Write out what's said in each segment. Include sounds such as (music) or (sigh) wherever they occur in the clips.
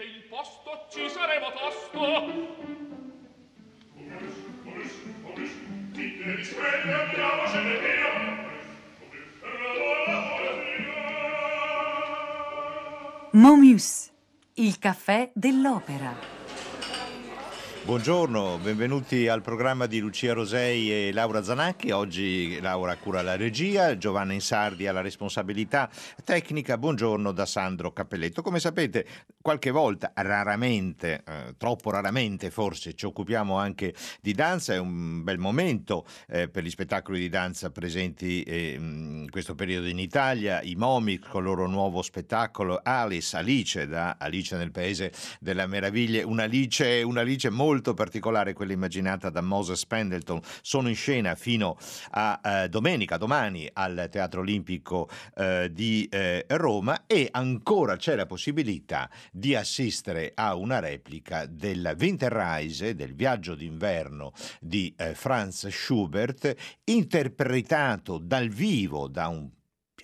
mette il posto ci saremo tosto Momus, il caffè dell'opera. Buongiorno, benvenuti al programma di Lucia Rosei e Laura Zanacchi. Oggi Laura cura la regia, Giovanna Insardi ha la responsabilità tecnica. Buongiorno da Sandro Cappelletto. Come sapete, qualche volta, raramente, eh, troppo raramente forse, ci occupiamo anche di danza. È un bel momento eh, per gli spettacoli di danza presenti eh, in questo periodo in Italia. I Momi con il loro nuovo spettacolo Alice, Alice da Alice nel Paese della Meraviglia. Un'Alice, un'Alice molto molto particolare, quella immaginata da Moses Pendleton, sono in scena fino a eh, domenica, domani, al Teatro Olimpico eh, di eh, Roma e ancora c'è la possibilità di assistere a una replica del Winterreise, del viaggio d'inverno di eh, Franz Schubert, interpretato dal vivo da un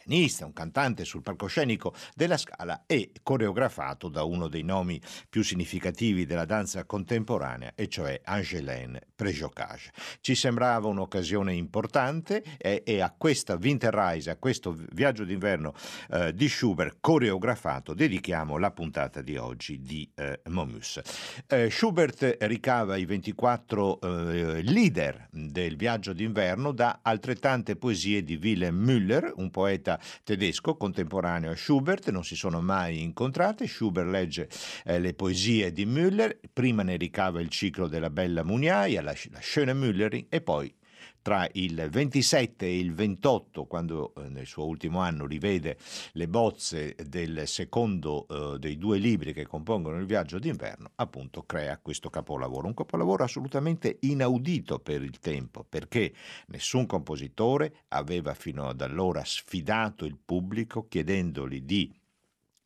pianista, un cantante sul palcoscenico della Scala e coreografato da uno dei nomi più significativi della danza contemporanea, e cioè Angelaine Prejocage. Ci sembrava un'occasione importante e, e a questa Winterreise, a questo viaggio d'inverno eh, di Schubert coreografato, dedichiamo la puntata di oggi di eh, Momus. Eh, Schubert ricava i 24 eh, leader del viaggio d'inverno da altrettante poesie di Wilhelm Müller, un poeta tedesco contemporaneo a Schubert, non si sono mai incontrate. Schubert legge eh, le poesie di Müller, prima ne ricava il ciclo della bella Muniaia, la, la Schöne Müllerin, e poi tra il 27 e il 28, quando eh, nel suo ultimo anno rivede le bozze del secondo eh, dei due libri che compongono il viaggio d'inverno, appunto crea questo capolavoro. Un capolavoro assolutamente inaudito per il tempo, perché nessun compositore aveva fino ad allora sfidato il pubblico chiedendogli di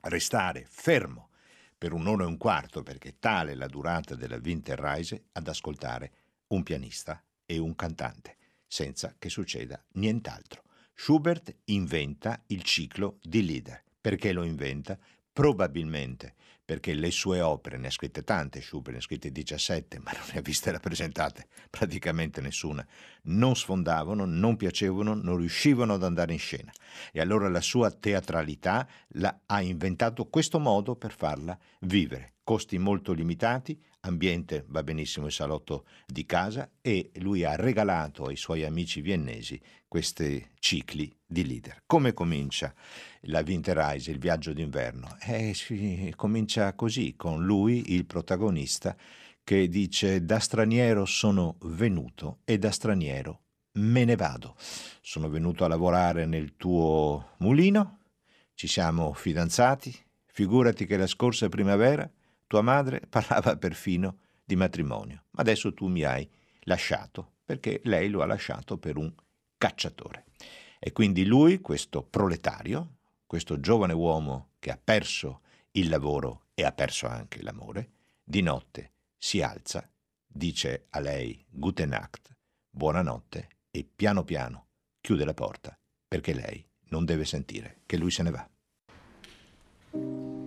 restare fermo per un'ora e un quarto, perché tale è la durata della Winterreise, ad ascoltare un pianista e un cantante senza che succeda nient'altro. Schubert inventa il ciclo di Lieder. Perché lo inventa? Probabilmente perché le sue opere, ne ha scritte tante, Schubert ne ha scritte 17, ma non ne ha viste rappresentate praticamente nessuna, non sfondavano, non piacevano, non riuscivano ad andare in scena. E allora la sua teatralità la, ha inventato questo modo per farla vivere. Costi molto limitati, ambiente va benissimo il salotto di casa e lui ha regalato ai suoi amici viennesi questi cicli di leader. Come comincia la Winterreise, il viaggio d'inverno? Eh, sì, comincia così, con lui, il protagonista, che dice da straniero sono venuto e da straniero me ne vado. Sono venuto a lavorare nel tuo mulino, ci siamo fidanzati, figurati che la scorsa primavera tua madre (laughs) parlava perfino di matrimonio, ma adesso tu mi hai lasciato perché lei lo ha lasciato per un cacciatore. E quindi lui, questo proletario, questo giovane uomo che ha perso il lavoro e ha perso anche l'amore, di notte si alza, dice a lei Gute Nacht, buonanotte e piano piano chiude la porta perché lei non deve sentire che lui se ne va.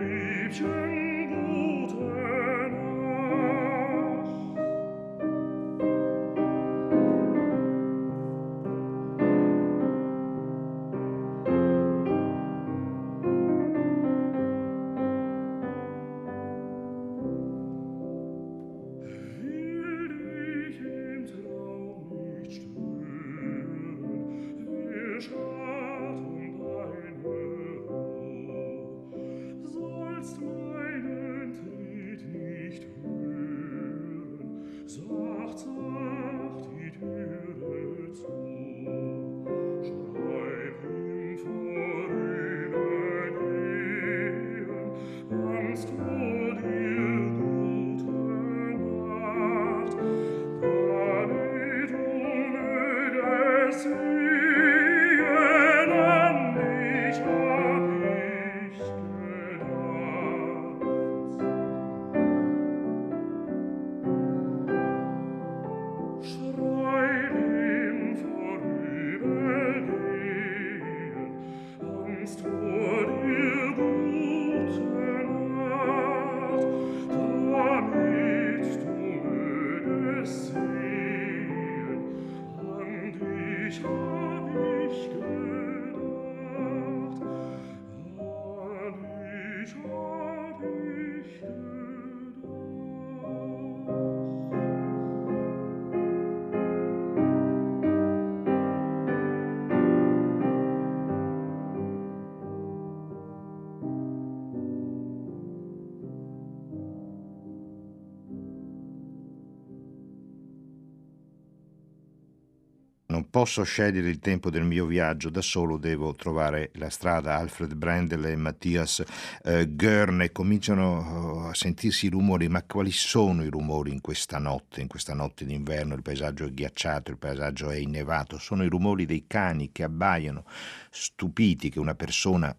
liebchen posso scegliere il tempo del mio viaggio da solo, devo trovare la strada. Alfred Brendel e Mattias eh, Görne cominciano oh, a sentirsi i rumori, ma quali sono i rumori in questa notte, in questa notte d'inverno? Il paesaggio è ghiacciato, il paesaggio è innevato, sono i rumori dei cani che abbaiano, stupiti che una persona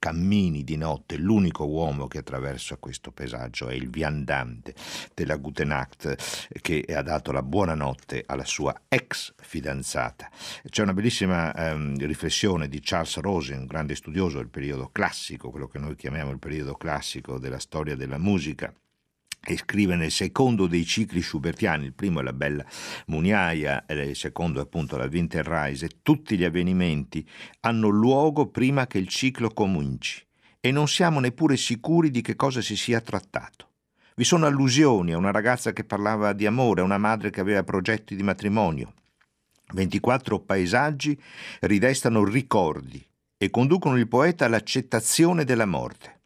cammini di notte, l'unico uomo che attraversa questo paesaggio è il viandante della Gutenacht che ha dato la buonanotte alla sua ex fidanzata. C'è una bellissima ehm, riflessione di Charles Rosen, un grande studioso del periodo classico, quello che noi chiamiamo il periodo classico della storia della musica e scrive nel secondo dei cicli schubertiani, il primo è la bella Muniaia, il secondo è appunto la Winterreise, tutti gli avvenimenti hanno luogo prima che il ciclo cominci. e non siamo neppure sicuri di che cosa si sia trattato. Vi sono allusioni a una ragazza che parlava di amore, a una madre che aveva progetti di matrimonio. 24 paesaggi ridestano ricordi e conducono il poeta all'accettazione della morte.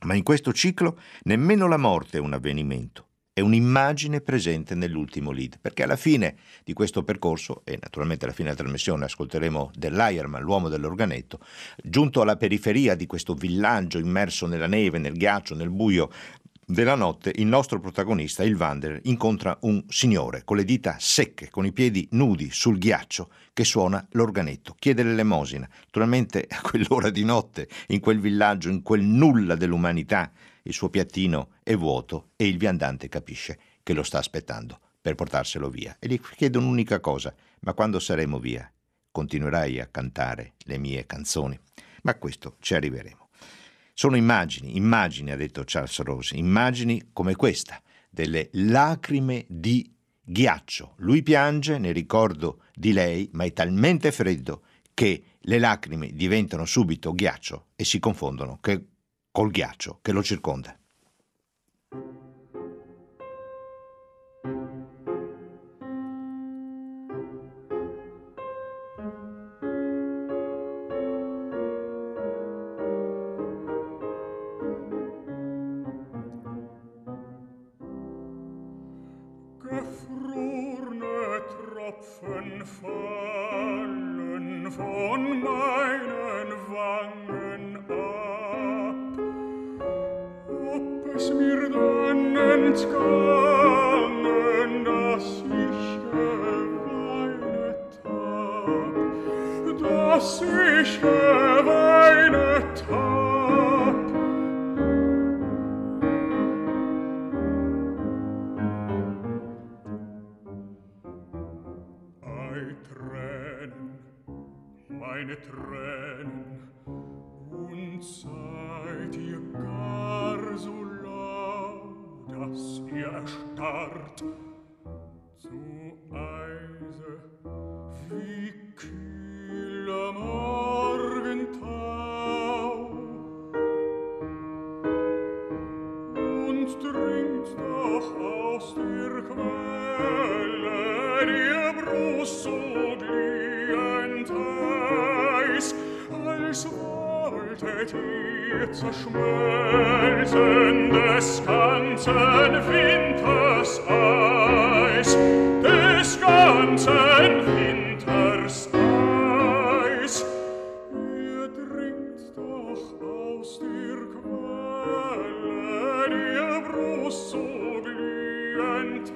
Ma in questo ciclo nemmeno la morte è un avvenimento è un'immagine presente nell'ultimo lead, perché alla fine di questo percorso, e naturalmente alla fine della trasmissione ascolteremo dell'Ironman, l'uomo dell'organetto, giunto alla periferia di questo villaggio immerso nella neve, nel ghiaccio, nel buio della notte, il nostro protagonista, il Wanderer, incontra un signore con le dita secche, con i piedi nudi sul ghiaccio, che suona l'organetto, chiede l'elemosina. Naturalmente a quell'ora di notte, in quel villaggio, in quel nulla dell'umanità, il suo piattino è vuoto e il viandante capisce che lo sta aspettando per portarselo via e gli chiede un'unica cosa, ma quando saremo via continuerai a cantare le mie canzoni? Ma a questo ci arriveremo. Sono immagini, immagini, ha detto Charles Rose, immagini come questa, delle lacrime di ghiaccio. Lui piange nel ricordo di lei, ma è talmente freddo che le lacrime diventano subito ghiaccio e si confondono col ghiaccio che lo circonda. ihr erstarrt zu Eise wie kühler Morgentau. Und dringt doch aus der Quelle ihr Brust so glühend heiß als wolltet ihr zerschmelzen des ganzen Winters Eis, des ganzen Winters Eis. Ihr dringt doch aus der Quelle, ihr Brust so glühend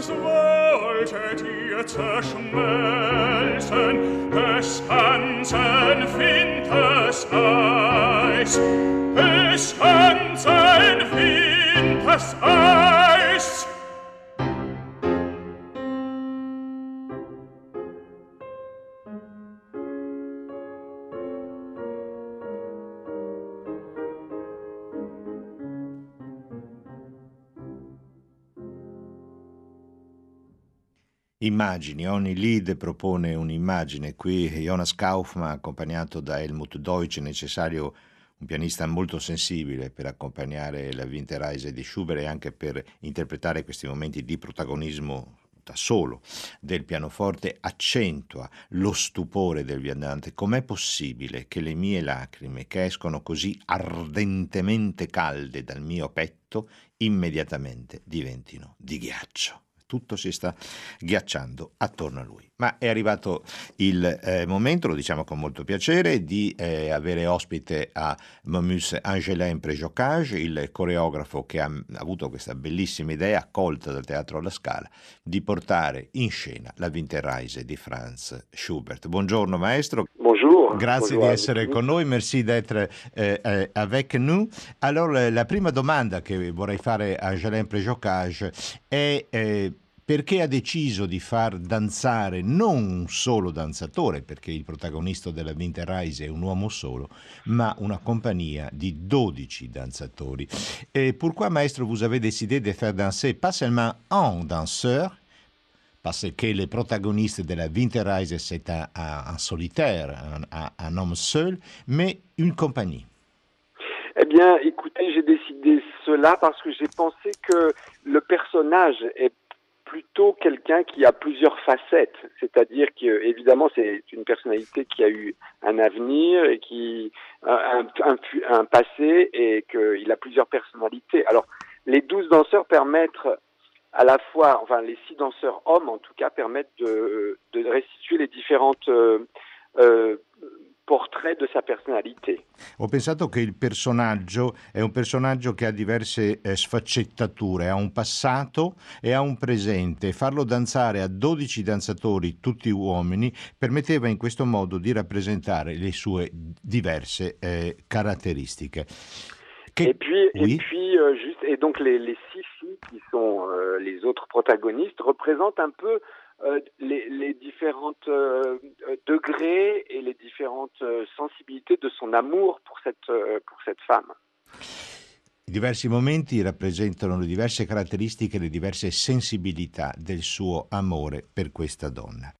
es wolltet ihr zerschmelzen, des ganzen Winters Eis, des ganzen Winters Eis. Immagini, ogni lead propone un'immagine. Qui Jonas Kaufmann, accompagnato da Helmut Deutsch, è necessario un pianista molto sensibile per accompagnare la Winterreise di Schubert e anche per interpretare questi momenti di protagonismo da solo del pianoforte accentua lo stupore del viandante. Com'è possibile che le mie lacrime, che escono così ardentemente calde dal mio petto, immediatamente diventino di ghiaccio? Tutto si sta ghiacciando attorno a lui. Ma è arrivato il eh, momento, lo diciamo con molto piacere, di eh, avere ospite a Momus Angelin Prejocage, il coreografo che ha avuto questa bellissima idea, accolta dal Teatro alla Scala, di portare in scena la Winterreise di Franz Schubert. Buongiorno maestro. Bonjour. Grazie Bonjour. di essere con noi, merci d'être eh, eh, avec nous. Allora, la prima domanda che vorrei fare a Angelin Prejocage è eh, perché ha deciso di far danzare non un solo danzatore, perché il protagonista della Winterreise è un uomo solo, ma una compagnia di 12 danzatori. Et pourquoi, maestro, vous avez décidé de faire danser pas seulement un danseur, parce que les protagonistes de la Winterreise, c'est un, un, un solitaire, un, un, homme seul, mais une compagnie. Eh bien, écoutez, j'ai décidé cela parce que j'ai pensé que le personnage est plutôt quelqu'un qui a plusieurs facettes, c'est-à-dire que évidemment c'est une personnalité qui a eu un avenir et qui un, un, passé et qu'il a plusieurs personnalités. Alors les douze danseurs permettent à la fois, enfin les six danseurs hommes en tout cas permettent de, de restituer les différentes euh, euh, portrait de sa personalità. Ho pensato che il personaggio è un personaggio che ha diverse eh, sfaccettature, ha un passato e ha un presente. Farlo danzare a 12 danzatori, tutti uomini, permetteva in questo modo di rappresentare le sue diverse eh, caratteristiche. Che... Et puis, oui. et puis euh, juste, et donc les, les six filles qui sont euh, les autres protagonistes représentent un peu les, les, différentes euh, degrés et les différentes euh, sensibilités de son amour pour cette, pour cette femme. I diversi momenti rappresentano le diverse caratteristiche e le diverse sensibilità del suo amore per questa donna.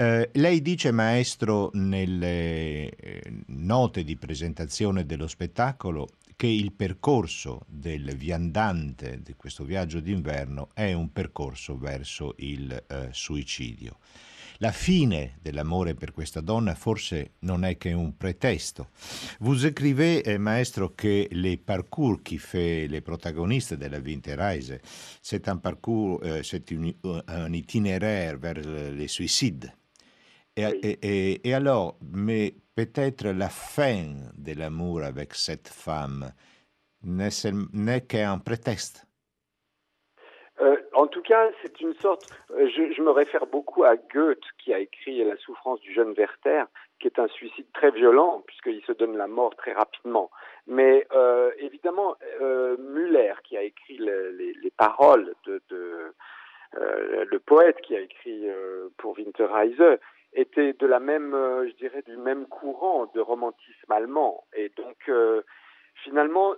Eh, lei dice, maestro, nelle eh, note di presentazione dello spettacolo che il percorso del viandante di questo viaggio d'inverno è un percorso verso il eh, suicidio. La fine dell'amore per questa donna forse non è che un pretesto. Vous écrivez, eh, maestro, que les parcours qui fait les protagonistes de la Winterreise, c'est un parcours, euh, c'est un itinéraire vers le suicide. Et, et, et, alors, mais peut-être la fin de l'amour avec cette femme n'est qu'un prétexte? Euh, en tout cas, c'est une sorte. Euh, je, je, me réfère beaucoup à Goethe qui a écrit La souffrance du jeune Werther, qui est un suicide très violent puisqu'il se donne la mort très rapidement. Mais euh, évidemment, euh, Muller qui a écrit le, les, les, paroles de, de le poète qui a écrit pour Winterreise, était de la même, euh, je dirais, du même courant de romantisme allemand. Et donc, euh, finalement,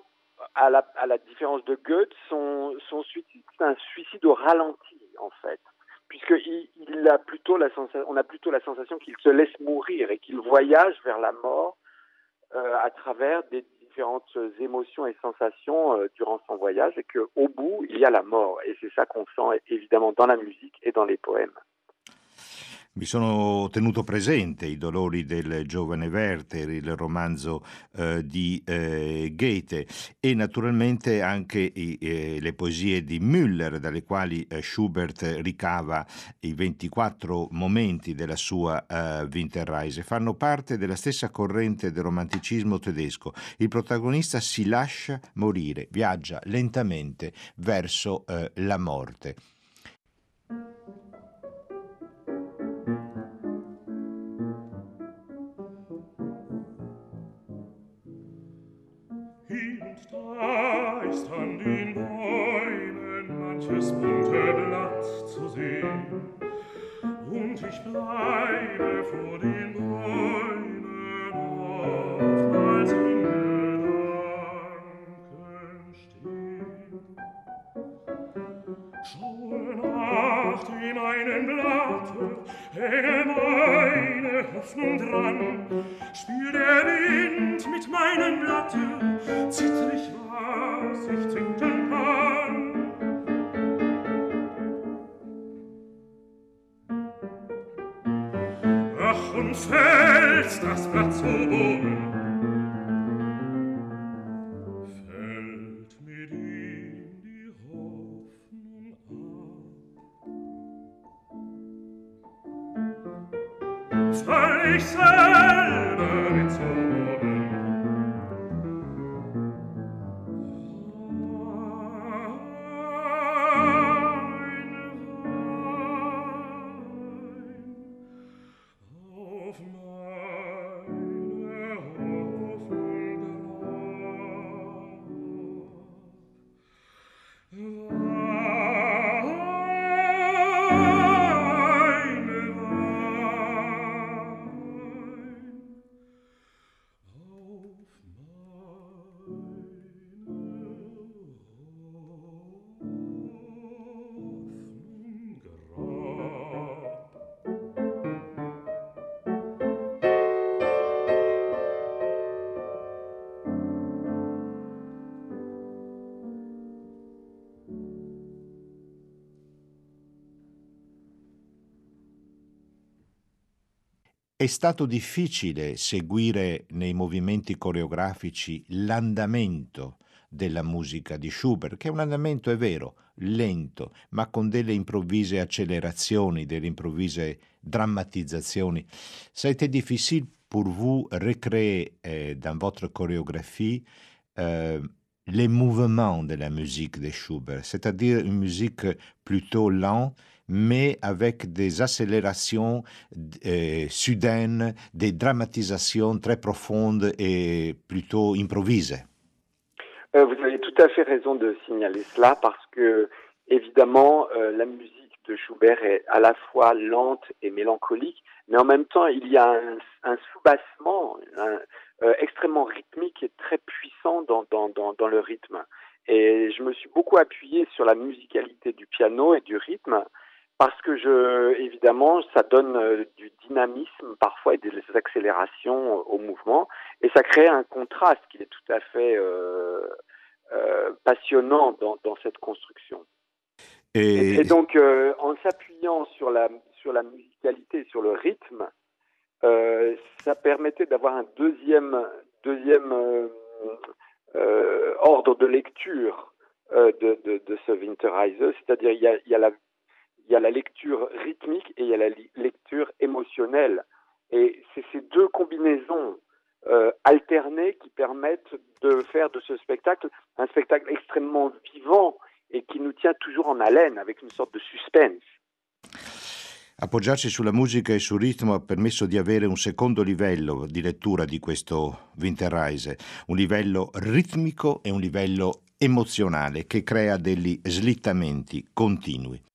à la, différence de Goethe, son, suicide, c'est un suicide au ralenti, en fait. Puisqu'il il a plutôt la sensation, on a plutôt la sensation qu'il se laisse mourir et qu'il voyage vers la mort euh, à travers des différentes émotions et sensations durant son voyage et qu'au bout, il y a la mort. Et c'est ça qu'on sent évidemment dans la musique et dans les poèmes. Mi sono tenuto presente i dolori del giovane Werther, il romanzo eh, di eh, Goethe e naturalmente anche i, eh, le poesie di Müller, dalle quali eh, Schubert ricava i 24 momenti della sua eh, Winterreise. Fanno parte della stessa corrente del romanticismo tedesco. Il protagonista si lascia morire, viaggia lentamente verso eh, la morte. leicht an den Bäumen manches bunte Blatt zu sehen. Und ich bleibe vor den Bäumen oftmals in Gedanken stehen. Schaue nach dem einen Blatte, hänge meine Hoffnung spiel der Wind mit meinen Blatten, zittrig sich zinken kann. Ach, und fällt das Blatt zu Boden. Fällt mit ihm die Hoffnung ab. Soll ich sagen, È stato difficile seguire nei movimenti coreografici l'andamento della musica di Schubert, che è un andamento, è vero, lento, ma con delle improvvise accelerazioni, delle improvvise drammatisation. Ça a été difficile pour vous recréer euh, dans votre chorégraphie euh, les mouvements de la musique de Schubert, c'est-à-dire une musique plutôt lente, mais avec des accélérations euh, soudaines, des dramatisations très profondes et plutôt improvisées. Euh, vous avez tout à fait raison de signaler cela parce que, évidemment, euh, la musique de Schubert est à la fois lente et mélancolique, mais en même temps, il y a un, soubassement extrêmement rythmique et très puissant dans, le rythme. Et je me suis beaucoup appuyé sur la musicalité du piano et du rythme parce que je, évidemment, ça donne euh, du dynamisme parfois et des accélérations au mouvement, et ça crée un contraste qui est tout à fait euh, euh, passionnant dans, dans, cette construction. Et, et donc, euh, en s'appuyant sur la, sur la musicalité, sur le rythme, euh, ça permettait d'avoir un deuxième, deuxième ordre de lecture de, de, de, ce Winterreise, c'est-à-dire il y a, il y a la il y a la lecture rythmique et il y a la lecture émotionnelle. Et c'est ces deux combinaisons euh, alternées qui permettent de faire de ce spectacle un spectacle extrêmement vivant et qui nous tient toujours en haleine avec une sorte de suspense. Appoggiarsi sulla musica e sul ritmo ha permesso di avere un secondo livello di lettura di questo Winterreise, un livello ritmico e un livello emozionale che crea degli slittamenti continui.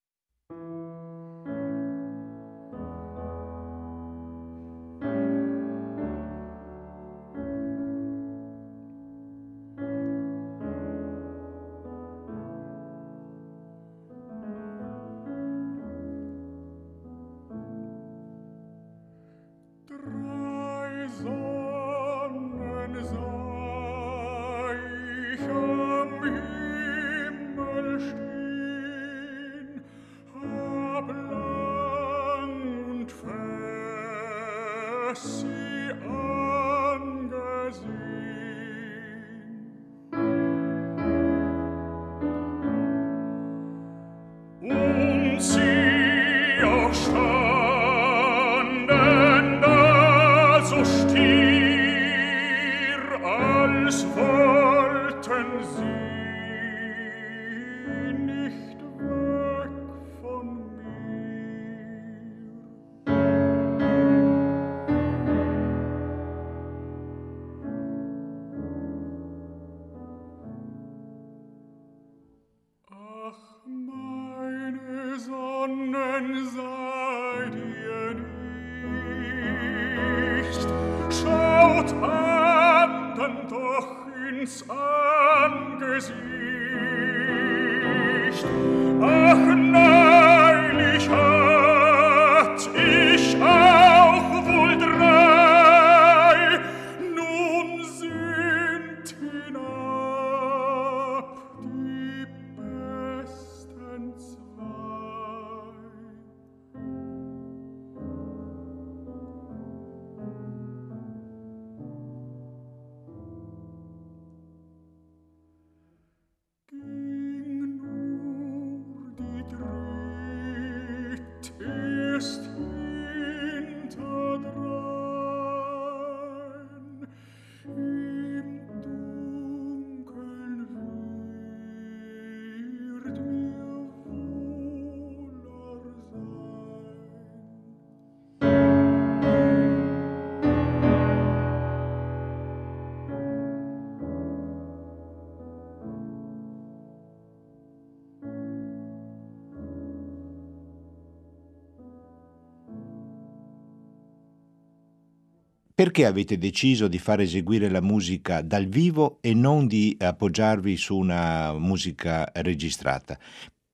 Perché avete deciso di far eseguire la musica dal vivo e non di appoggiarvi su una musica registrata?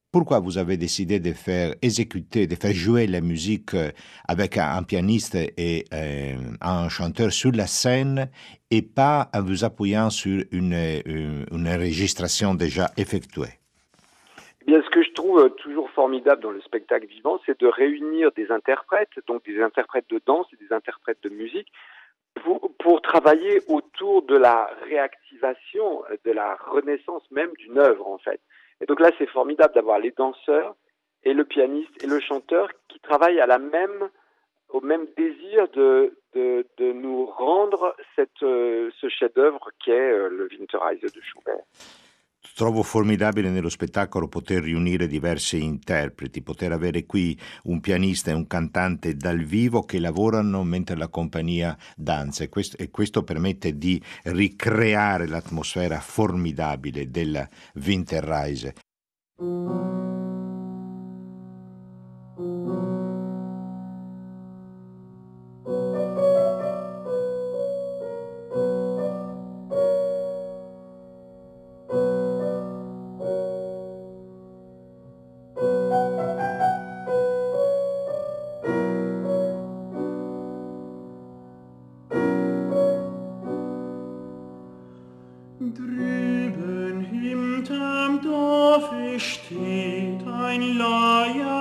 Pourquoi vous avez décidé de faire exécuter, de faire jouer la musique avec un, pianiste et euh, un chanteur sur la scène et pas en vous appuyant sur une, une, une déjà effectuée? Bien, ce que je trouve toujours formidable dans le spectacle vivant, c'est de réunir des interprètes, donc des interprètes de danse et des interprètes de musique, pour, travailler autour de la réactivation, de la renaissance même d'une œuvre en fait. Et donc là, c'est formidable d'avoir les danseurs et le pianiste et le chanteur qui travaillent à la même, au même désir de, de, nous rendre cette, euh, ce chef-d'œuvre qu'est euh, le Winterreise de Schubert. Trovo formidabile nello spettacolo poter riunire diversi interpreti, poter avere qui un pianista e un cantante dal vivo che lavorano mentre la compagnia danza e questo, e questo permette di ricreare l'atmosfera formidabile della Winterreise. Drüben hinterm Dorfe steht ein Leier,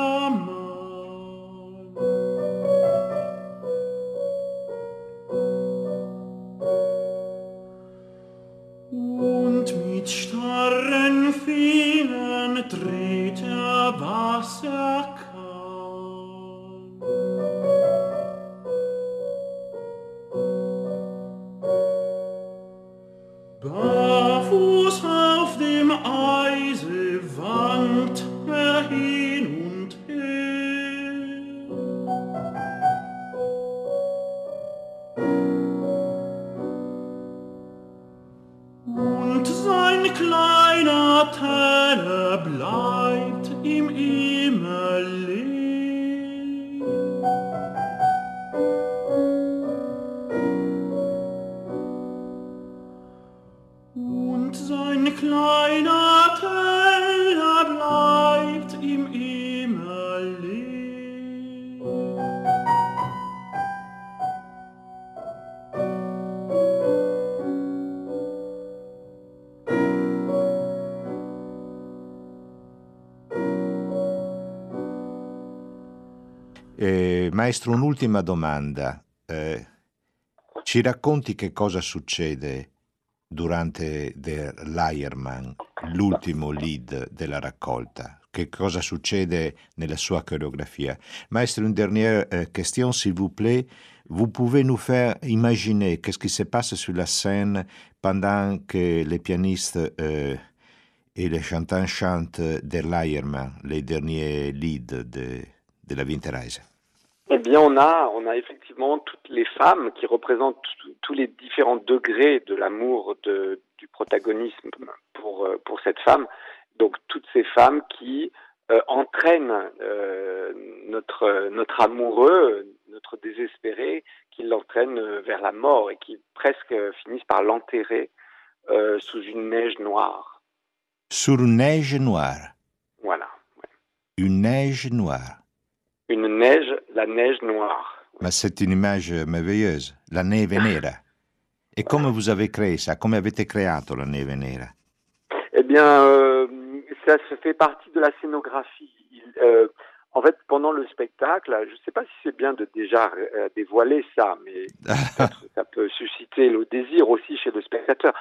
Eh, maestro, un'ultima domanda. Eh, ci racconti che cosa succede durante Leiermann, l'ultimo lead della raccolta? Che cosa succede nella sua chorégraphie Maestro, une dernière euh, question, s'il vous plaît. Vous pouvez nous faire imaginer qu'est-ce qui se passe sur la scène pendant que les pianistes euh, et les chanteurs chantent Der Leiermann, les derniers leads de, de la Winterreise eh bien, on a, on a effectivement toutes les femmes qui représentent tous les différents degrés de l'amour de, du protagonisme pour, euh, pour cette femme. Donc, toutes ces femmes qui euh, entraînent euh, notre, notre amoureux, notre désespéré, qui l'entraînent vers la mort et qui presque finissent par l'enterrer euh, sous une neige noire. Sur une neige noire. Voilà. Ouais. Une neige noire une neige, la neige noire. Ma c'est une image merveilleuse, la neve nera. Et comment vous avez créé ça Comment avete creato la neve nera? Eh bien, euh, ça se fait partie de la scénographie. Euh, en fait, pendant le spectacle, je ne sais pas si c'est bien de déjà euh, dévoiler ça, mais (laughs) ça peut susciter le désir aussi chez le spectateur.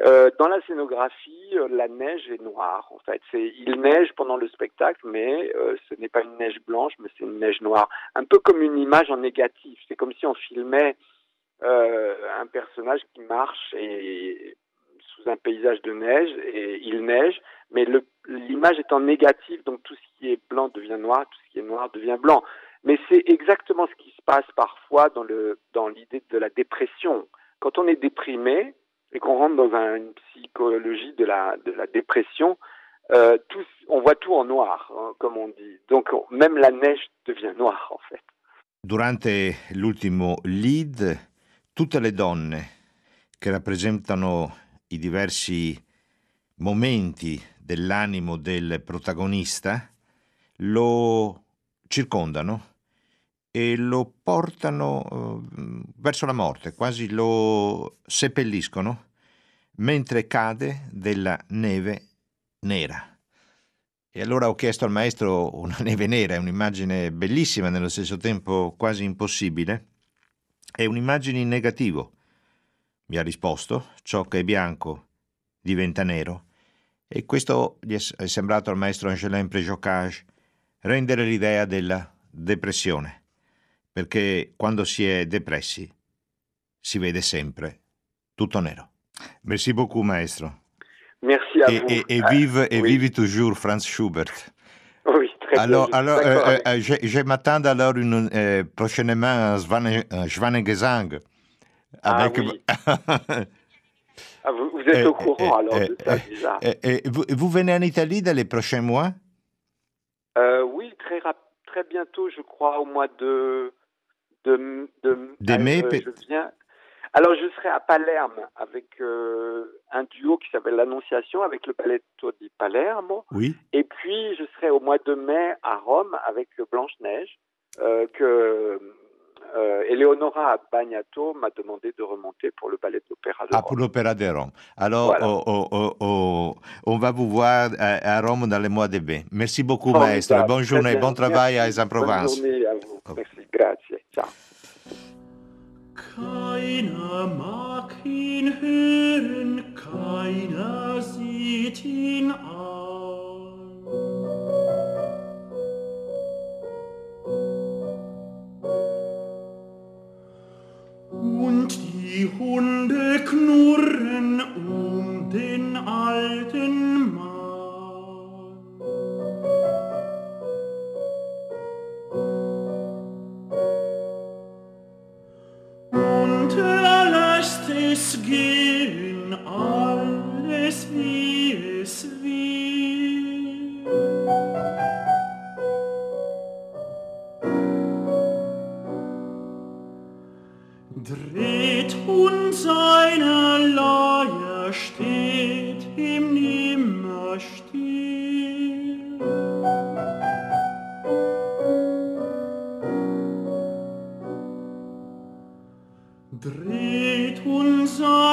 Euh, dans la scénographie, euh, la neige est noire. En fait, c'est il neige pendant le spectacle, mais euh, ce n'est pas une neige blanche, mais c'est une neige noire. Un peu comme une image en négatif. C'est comme si on filmait euh, un personnage qui marche et, sous un paysage de neige et il neige, mais l'image est en négatif, donc tout ce qui est blanc devient noir, tout ce qui est noir devient blanc. Mais c'est exactement ce qui se passe parfois dans le dans l'idée de la dépression. Quand on est déprimé, et qu'on rentre dans un, une psychologie de la, de la dépression, euh, tout, on voit tout en noir, hein, comme on dit. Donc même la neige devient noire en fait. Durante l'ultimo lead, tutte le donne che rappresentano i diversi momenti dell'animo del protagonista lo circondano e lo portano uh, verso la morte, quasi lo seppelliscono mentre cade della neve nera. E allora ho chiesto al maestro una (laughs) neve nera, è un'immagine bellissima, nello stesso tempo quasi impossibile. È un'immagine in negativo. Mi ha risposto, ciò che è bianco diventa nero. E questo gli è sembrato al maestro Angelin Préjocage rendere l'idea della depressione, perché quando si è depressi si vede sempre tutto nero. Merci beaucoup, maestro. Merci à et, vous. Et, et Ah, vive, et oui. vive toujours Franz Schubert. Oui, très Alors, bien. alors euh, euh, je, je m'attends alors une, euh, prochainement Schwane- un Schwanengesang. Ah Avec... oui. (laughs) Ah, vous, vous êtes Eh, au courant alors de ça déjà. Euh, euh, vous, vous venez en Italie dans les prochains mois? Euh, oui, très très bientôt, je crois, au mois de de, de, De mai, euh, je viens. Alors, je serai à Palerme avec euh, un duo qui s'appelle l'Annonciation avec le Balletto di Palermo. Oui. Et puis, je serai au mois de mai à Rome avec Blanche-Neige, euh, que euh, Eleonora Bagnato m'a demandé de remonter pour le ballet d'opéra de Ah, Rome. pour l'Opéra de Rome. Alors, Voilà. oh, oh, oh, on va vous voir à, à Rome dans les mois de mai. Merci beaucoup, maestro. Bonne journée, bon travail à. Aix-en-Provence. Bonne journée à vous. Merci, grazie. Ciao. Keiner mag ihn hören, keiner sieht ihn an. Und die Hunde knurren um den alten es gehen, alles wie es will. Dreht und seine Leier unser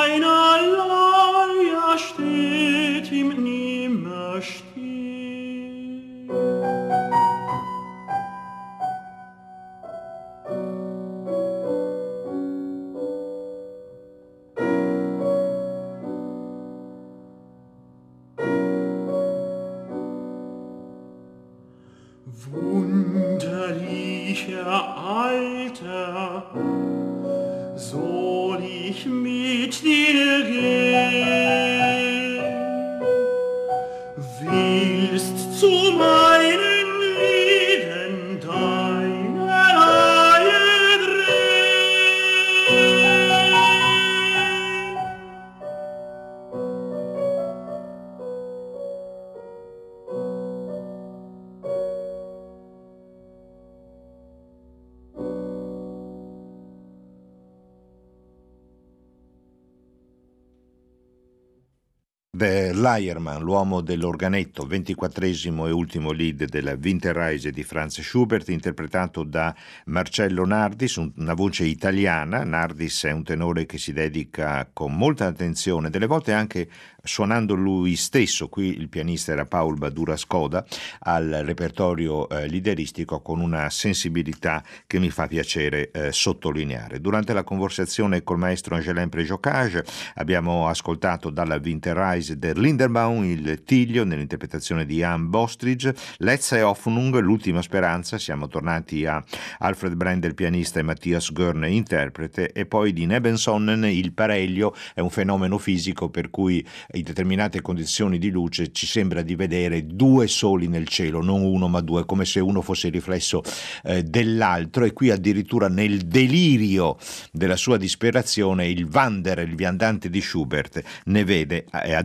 The Leierman, l'uomo dell'organetto, ventiquattresimo e ultimo lead della Winterreise di Franz Schubert, interpretato da Marcello Nardis, un- una voce italiana. Nardis è un tenore che si dedica con molta attenzione, delle volte anche suonando lui stesso, qui il pianista era Paul Badura Skoda, al repertorio eh, lideristico con una sensibilità che mi fa piacere eh, sottolineare. Durante la conversazione col maestro Angelin Préjocage abbiamo ascoltato dalla Winterreise der Linderbaum il Tiglio nell'interpretazione di Jan Bostridge, Letzte Hoffnung, l'ultima speranza, siamo tornati a Alfred Brendel pianista e Mattias Görne interprete. E poi di Nebensonnen il Pareglio è un fenomeno fisico per cui in determinate condizioni di luce ci sembra di vedere due soli nel cielo, non uno ma due, come se uno fosse il riflesso eh, dell'altro. E qui addirittura nel delirio della sua disperazione il Wanderer, il viandante di Schubert, ne vede eh,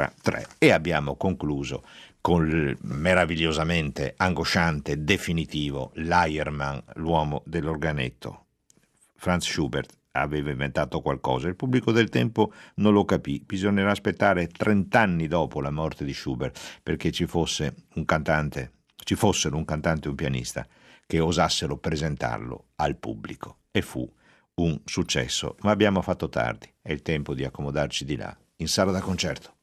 addirittura tre. E abbiamo concluso con il meravigliosamente angosciante, definitivo Leiermann, l'uomo dell'organetto. Franz Schubert aveva inventato qualcosa, il pubblico del tempo non lo capì, bisognerà aspettare 30 anni dopo la morte di Schubert perché ci fosse un cantante, ci fossero un cantante e un pianista che osassero presentarlo al pubblico e fu un successo, ma abbiamo fatto tardi, è il tempo di accomodarci di là, in sala da concerto.